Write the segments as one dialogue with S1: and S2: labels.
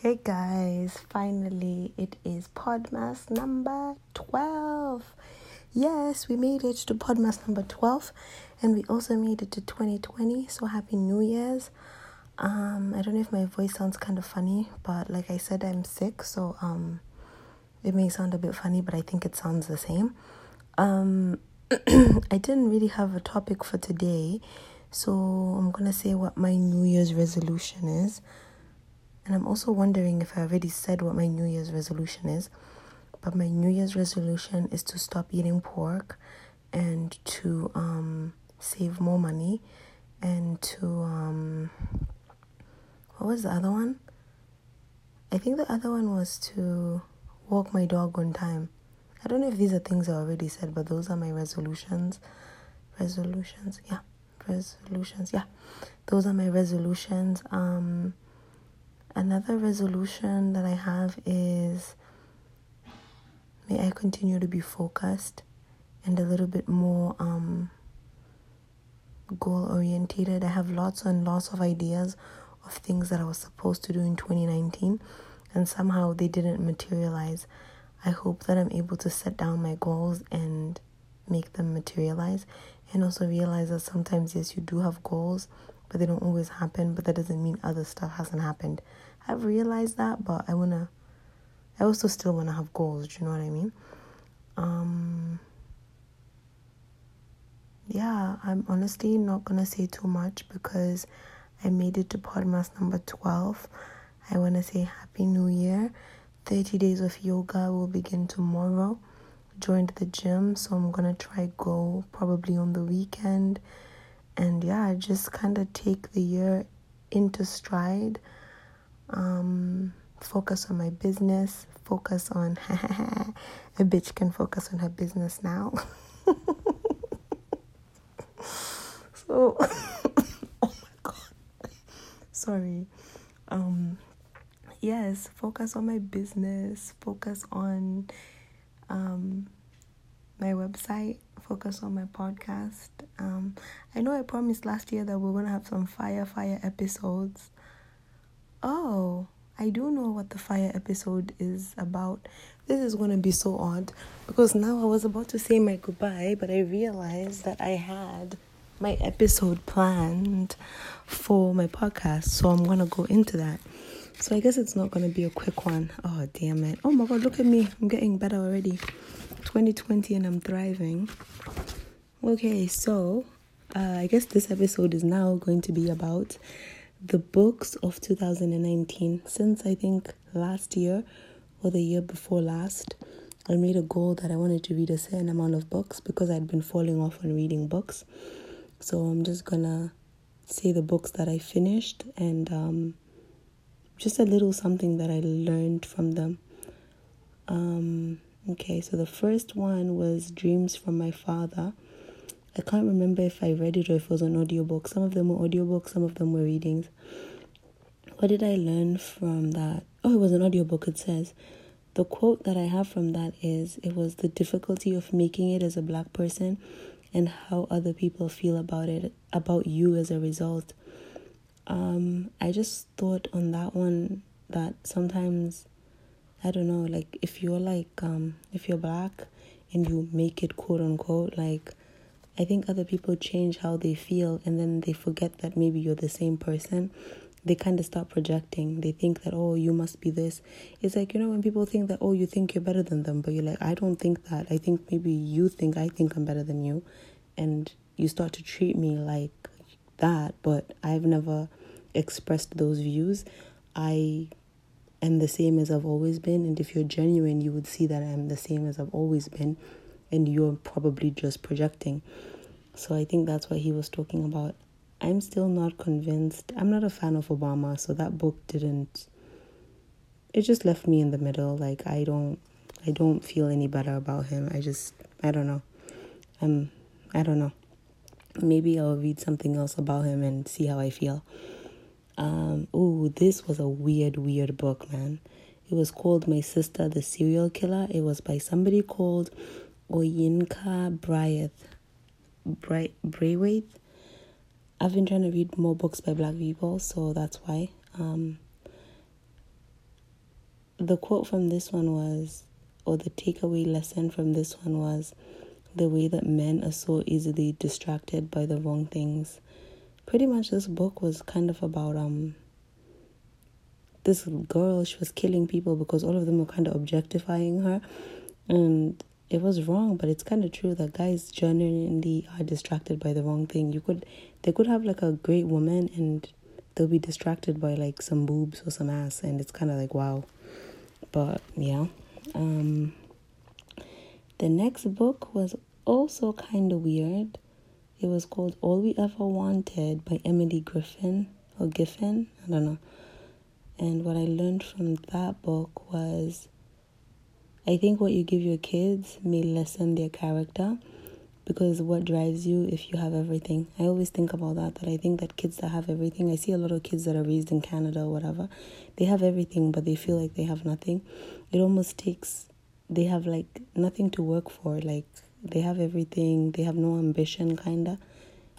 S1: Hey guys, finally it is Podmas number 12. Yes, we made it to Podmas number 12 and we also made it to 2020. So happy New Year's. Um I don't know if my voice sounds kind of funny, but like I said I'm sick, so um it may sound a bit funny, but I think it sounds the same. Um I didn't really have a topic for today, so I'm going to say what my New Year's resolution is. And I'm also wondering if I already said what my New Year's resolution is. But my New Year's resolution is to stop eating pork and to um, save more money and to. Um, what was the other one? I think the other one was to walk my dog on time. I don't know if these are things I already said, but those are my resolutions. Resolutions, yeah. Resolutions, yeah. Those are my resolutions. Um, Another resolution that I have is may I continue to be focused and a little bit more um, goal orientated. I have lots and lots of ideas of things that I was supposed to do in 2019 and somehow they didn't materialize. I hope that I'm able to set down my goals and make them materialize and also realize that sometimes yes you do have goals but they don't always happen but that doesn't mean other stuff hasn't happened I've realized that, but I wanna. I also still wanna have goals. Do you know what I mean? Um. Yeah, I'm honestly not gonna say too much because I made it to Podmas number twelve. I wanna say Happy New Year. Thirty days of yoga will begin tomorrow. Joined the gym, so I'm gonna try go probably on the weekend. And yeah, just kind of take the year into stride um, focus on my business, focus on a bitch can focus on her business now. so oh my god. Sorry. Um yes, focus on my business, focus on um my website, focus on my podcast. Um I know I promised last year that we we're gonna have some fire fire episodes oh, I do know what the fire episode is about. This is to be so odd because now I was about to say my goodbye, but I realized that I had my episode planned for my podcast, so I'm to go into that. So I guess it's not to be a quick one. Oh, damn it. Oh my god, look at me. I'm getting better already. 2020 and I'm thriving. Okay, so uh, I guess this episode is now going to be about the books of 2019 since I think last year or the year before last. I made a goal that I wanted to read a certain amount of books because I'd been falling off on reading books. So I'm just gonna say the books that I finished and um, just a little something that I learned from them. Um, okay, so the first one was Dreams from My Father I can't remember if I read it or if it was an audiobook. Some of them were audiobooks, some of them were readings. What did I learn from that? Oh, it was an audiobook, it says. The quote that I have from that is it was the difficulty of making it as a black person and how other people feel about it, about you as a result. Um, I just thought on that one that sometimes I don't know, like if you're like um if you're black and you make it quote unquote like I think other people change how they feel and then they forget that maybe you're the same person. They kind of start projecting. They think that, oh, you must be this. It's like, you know, when people think that, oh, you think you're better than them, but you're like, I don't think that. I think maybe you think I think I'm better than you. And you start to treat me like that, but I've never expressed those views. I am the same as I've always been. And if you're genuine, you would see that I'm the same as I've always been and you're probably just projecting. So I think that's what he was talking about. I'm still not convinced. I'm not a fan of Obama, so that book didn't it just left me in the middle. Like I don't I don't feel any better about him. I just I don't know. I'm I don't know. Maybe I'll read something else about him and see how I feel. Um, oh, this was a weird, weird book, man. It was called My Sister the Serial Killer. It was by somebody called Oyinkan Bryant. Bry- Braithwaite. I've been trying to read more books by black people, so that's why. Um, the quote from this one was, or the takeaway lesson from this one was, the way that men are so easily distracted by the wrong things. Pretty much, this book was kind of about um. This girl, she was killing people because all of them were kind of objectifying her, and it was wrong. But it's kind of true that guys genuinely are distracted by the wrong thing. You could, they could have like a great woman, and they'll be distracted by like some boobs or some ass, and it's kind of like wow. But yeah, um, the next book was also kind of weird. It was called All We Ever Wanted by Emily Griffin or Giffen, I don't know. And what I learned from that book was I think what you give your kids may lessen their character because what drives you if you have everything. I always think about that that I think that kids that have everything, I see a lot of kids that are raised in Canada or whatever. They have everything but they feel like they have nothing. It almost takes they have like nothing to work for like they have everything, they have no ambition kinda.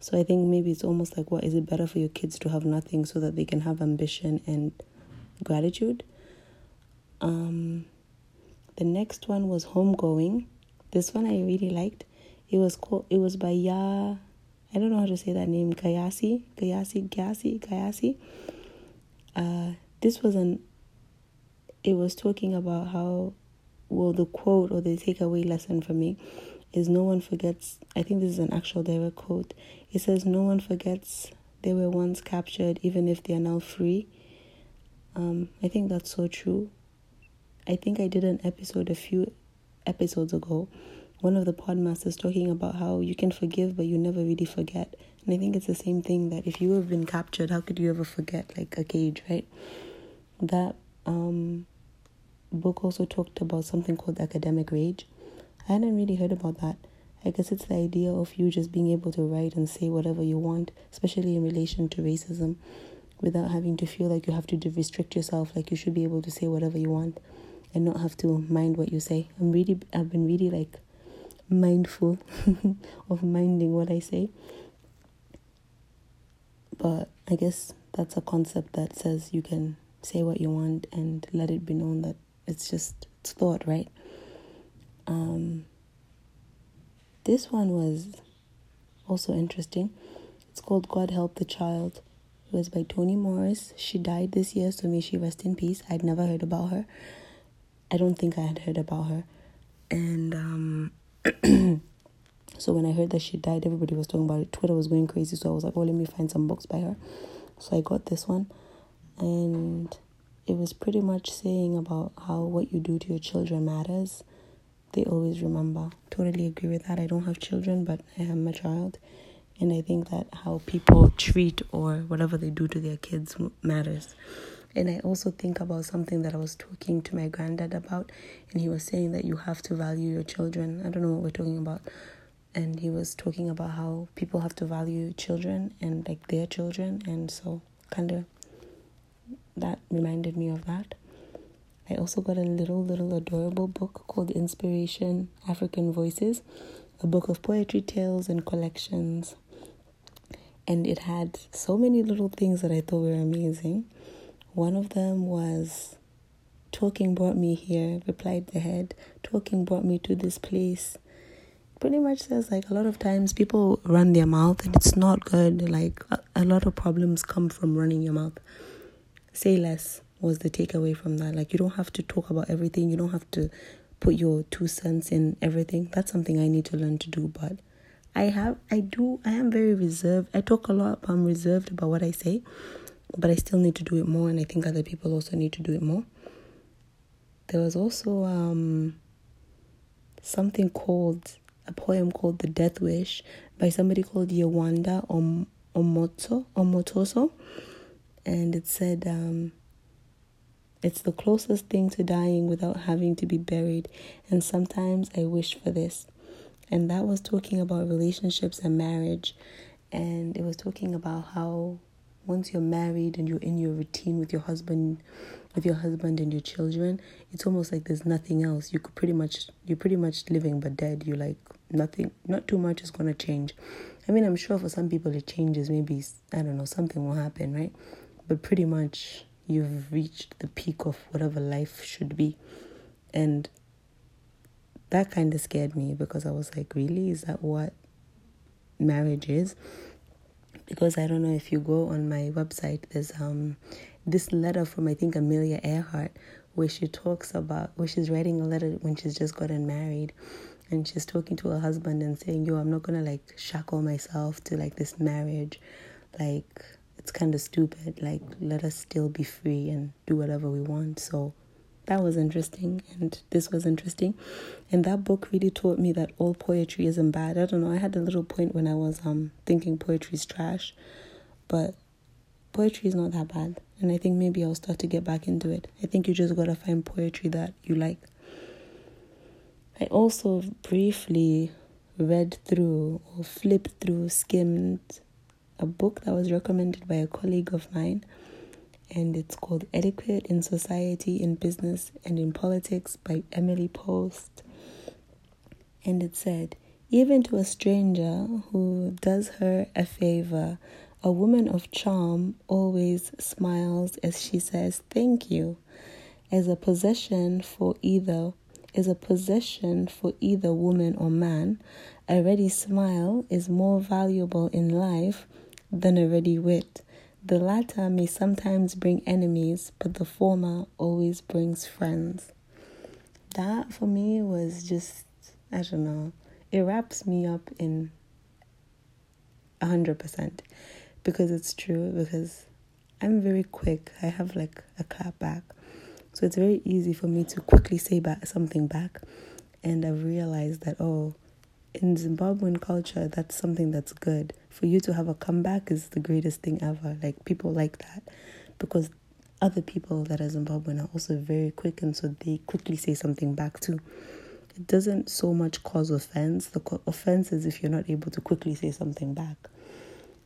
S1: So I think maybe it's almost like what is it better for your kids to have nothing so that they can have ambition and gratitude? Um the next one was Homegoing. This one I really liked it was called. It was by Ya. I don't know how to say that name. Gayasi, Gayasi, Gayasi, Gayasi. Uh, this was an. It was talking about how, well, the quote or the takeaway lesson for me is no one forgets. I think this is an actual direct quote. It says, "No one forgets they were once captured, even if they are now free." Um, I think that's so true. I think I did an episode a few episodes ago one of the podmasters talking about how you can forgive but you never really forget. And I think it's the same thing that if you have been captured, how could you ever forget like a cage, right? That um book also talked about something called academic rage. I hadn't really heard about that. I guess it's the idea of you just being able to write and say whatever you want, especially in relation to racism, without having to feel like you have to restrict yourself. Like you should be able to say whatever you want and not have to mind what you say. I'm really, I've been really like mindful of minding what I say. But I guess that's a concept that says you can say what you want and let it be known that it's just it's thought, right? Um, this one was also interesting. It's called God Help the Child. It was by Toni Morris. She died this year, so may she rest in peace. I'd never heard about her. I don't think I had heard about her. And um so when I heard that she died, everybody was talking about it. Twitter was going crazy. So I was like, oh, let me find some books by her. So I got this one. And it was pretty much saying about how what you do to your children matters. They always remember. Totally agree with that. I don't have children, but I have my child. And I think that how people treat or whatever they do to their kids matters. And I also think about something that I was talking to my granddad about, and he was saying that you have to value your children. I don't know what we're talking about. And he was talking about how people have to value children and like their children, and so kind of that reminded me of that. I also got a little, little adorable book called Inspiration African Voices, a book of poetry tales and collections. And it had so many little things that I thought were amazing. One of them was talking brought me here, replied the head. Talking brought me to this place. Pretty much says like a lot of times people run their mouth and it's not good. Like a, a lot of problems come from running your mouth. Say less was the takeaway from that. Like you don't have to talk about everything. You don't have to put your two cents in everything. That's something I need to learn to do, but I have I do I am very reserved. I talk a lot, but I'm reserved about what I say but I still need to do it more, and I think other people also need to do it more. There was also um, something called a poem called "The Death Wish" by somebody called Yewande Om- Omoto Omotoso, and it said, um, "It's the closest thing to dying without having to be buried, and sometimes I wish for this." And that was talking about relationships and marriage, and it was talking about how once you're married and you're in your routine with your husband with your husband and your children it's almost like there's nothing else. You could pretty much you're pretty much living but dead. You're like nothing not too much is going to change. I mean i'm sure for some people it changes. Maybe i don't know something will happen right? But pretty much you've reached the peak of whatever life should be. And that kind of scared me because I was like, really? Is that what marriage is? Because I don't know if you go on my website, there's um this letter from I think Amelia Earhart where she talks about where she's writing a letter when she's just gotten married and she's talking to her husband and saying, Yo, I'm not gonna like shackle myself to like this marriage. Like it's kind of stupid. Like, let us still be free and do whatever we want. So that was interesting, and this was interesting. And that book really taught me that all poetry isn't bad. I don't know. I had a little point when I was um thinking poetry is trash, but poetry is not that bad. And I think maybe I'll start to get back into it. I think you just gotta find poetry that you like. I also briefly read through or flipped through, skimmed a book that was recommended by a colleague of mine, and it's called Etiquette in Society, in Business, and in Politics by Emily Post. And it said, even to a stranger who does her a favor, a woman of charm always smiles as she says thank you. As a possession for either is a possession for either woman or man, a ready smile is more valuable in life than a ready wit. The latter may sometimes bring enemies, but the former always brings friends. That for me was just, I don't know, it wraps me up in 100% because it's true. Because I'm very quick, I have like a clap back. So it's very easy for me to quickly say back something back. And I've realized that, oh, in Zimbabwean culture, that's something that's good. For you to have a comeback is the greatest thing ever. Like people like that because other people that are Zimbabwean are also very quick, and so they quickly say something back too. It doesn't so much cause offense. The co- offense is if you're not able to quickly say something back.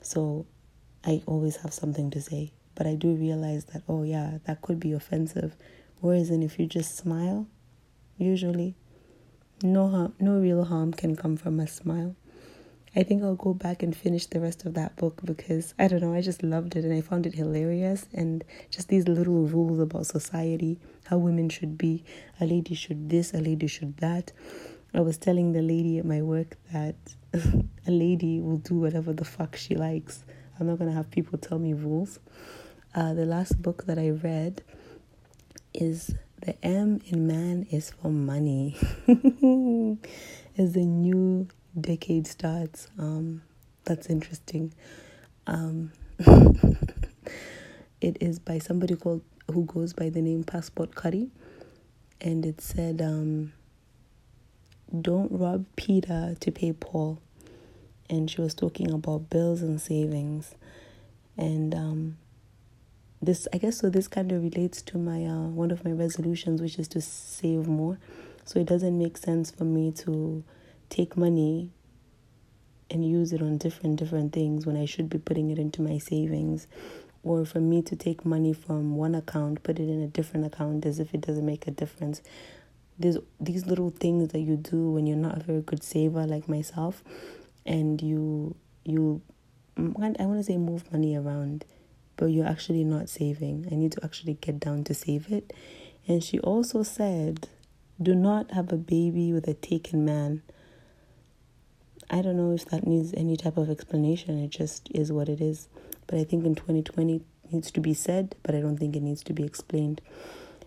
S1: So I always have something to say, but I do realize that oh yeah, that could be offensive. Whereas, in if you just smile, usually no harm, no real harm can come from a smile. I think I'll go back and finish the rest of that book because I don't know, I just loved it and I found it hilarious and just these little rules about society, how women should be, a lady should this, a lady should that. I was telling the lady at my work that a lady will do whatever the fuck she likes. I'm not gonna have people tell me rules. Uh, the last book that I read is the M in man is for money. As the new decade starts, um, that's interesting. Um, it is by somebody called who goes by the name Passport Cuddy, and it said, um, "Don't rob Peter to pay Paul," and she was talking about bills and savings, and um, this I guess so this kind of relates to my uh, one of my resolutions which is to save more. So it doesn't make sense for me to take money and use it on different different things when I should be putting it into my savings or for me to take money from one account put it in a different account as if it doesn't make a difference. There's these little things that you do when you're not a very good saver like myself and you you I want to say move money around but you're actually not saving. I need to actually get down to save it. And she also said, do not have a baby with a taken man. I don't know if that needs any type of explanation. It just is what it is. But I think in 2020 it needs to be said, but I don't think it needs to be explained.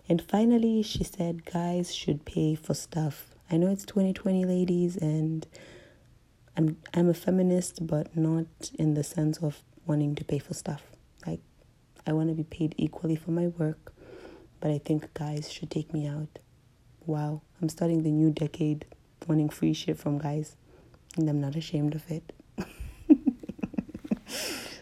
S1: And finally, she said guys should pay for stuff. I know it's 2020 ladies and I'm I'm a feminist but not in the sense of wanting to pay for stuff. Like, I want to be paid equally for my work, but I think guys should take me out. Wow, I'm starting the new decade wanting free shit from guys, and I'm not ashamed of it.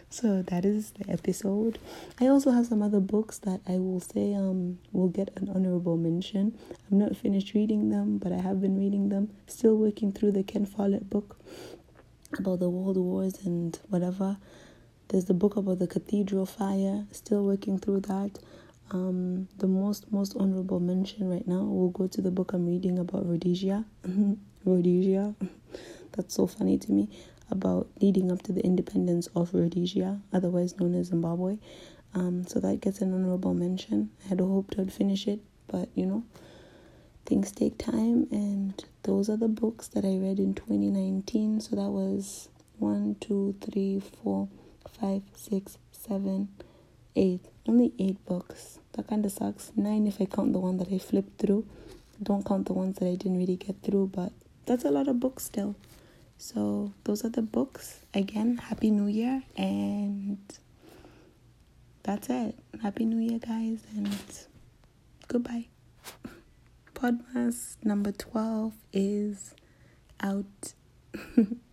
S1: so that is the episode. I also have some other books that I will say um will get an honorable mention. I'm not finished reading them, but I have been reading them. Still working through the Ken Follett book about the world wars and whatever. There's the book about the cathedral fire, still working through that. Um, the most most honorable mention right now will go to the book I'm reading about Rhodesia. Rhodesia, that's so funny to me. About leading up to the independence of Rhodesia, otherwise known as Zimbabwe. Um, so that gets an honorable mention. I had hoped I'd finish it, but you know, things take time, and those are the books that I read in 2019. So that was one, two, three, four, five, six, seven, eight. Only eight books. That kind of sucks. Nine if I count the one that I flipped through. Don't count the ones that I didn't really get through, but that's a lot of books still. So those are the books. Again, Happy New Year and that's it. Happy New Year guys and goodbye. Podmas number 12 is out.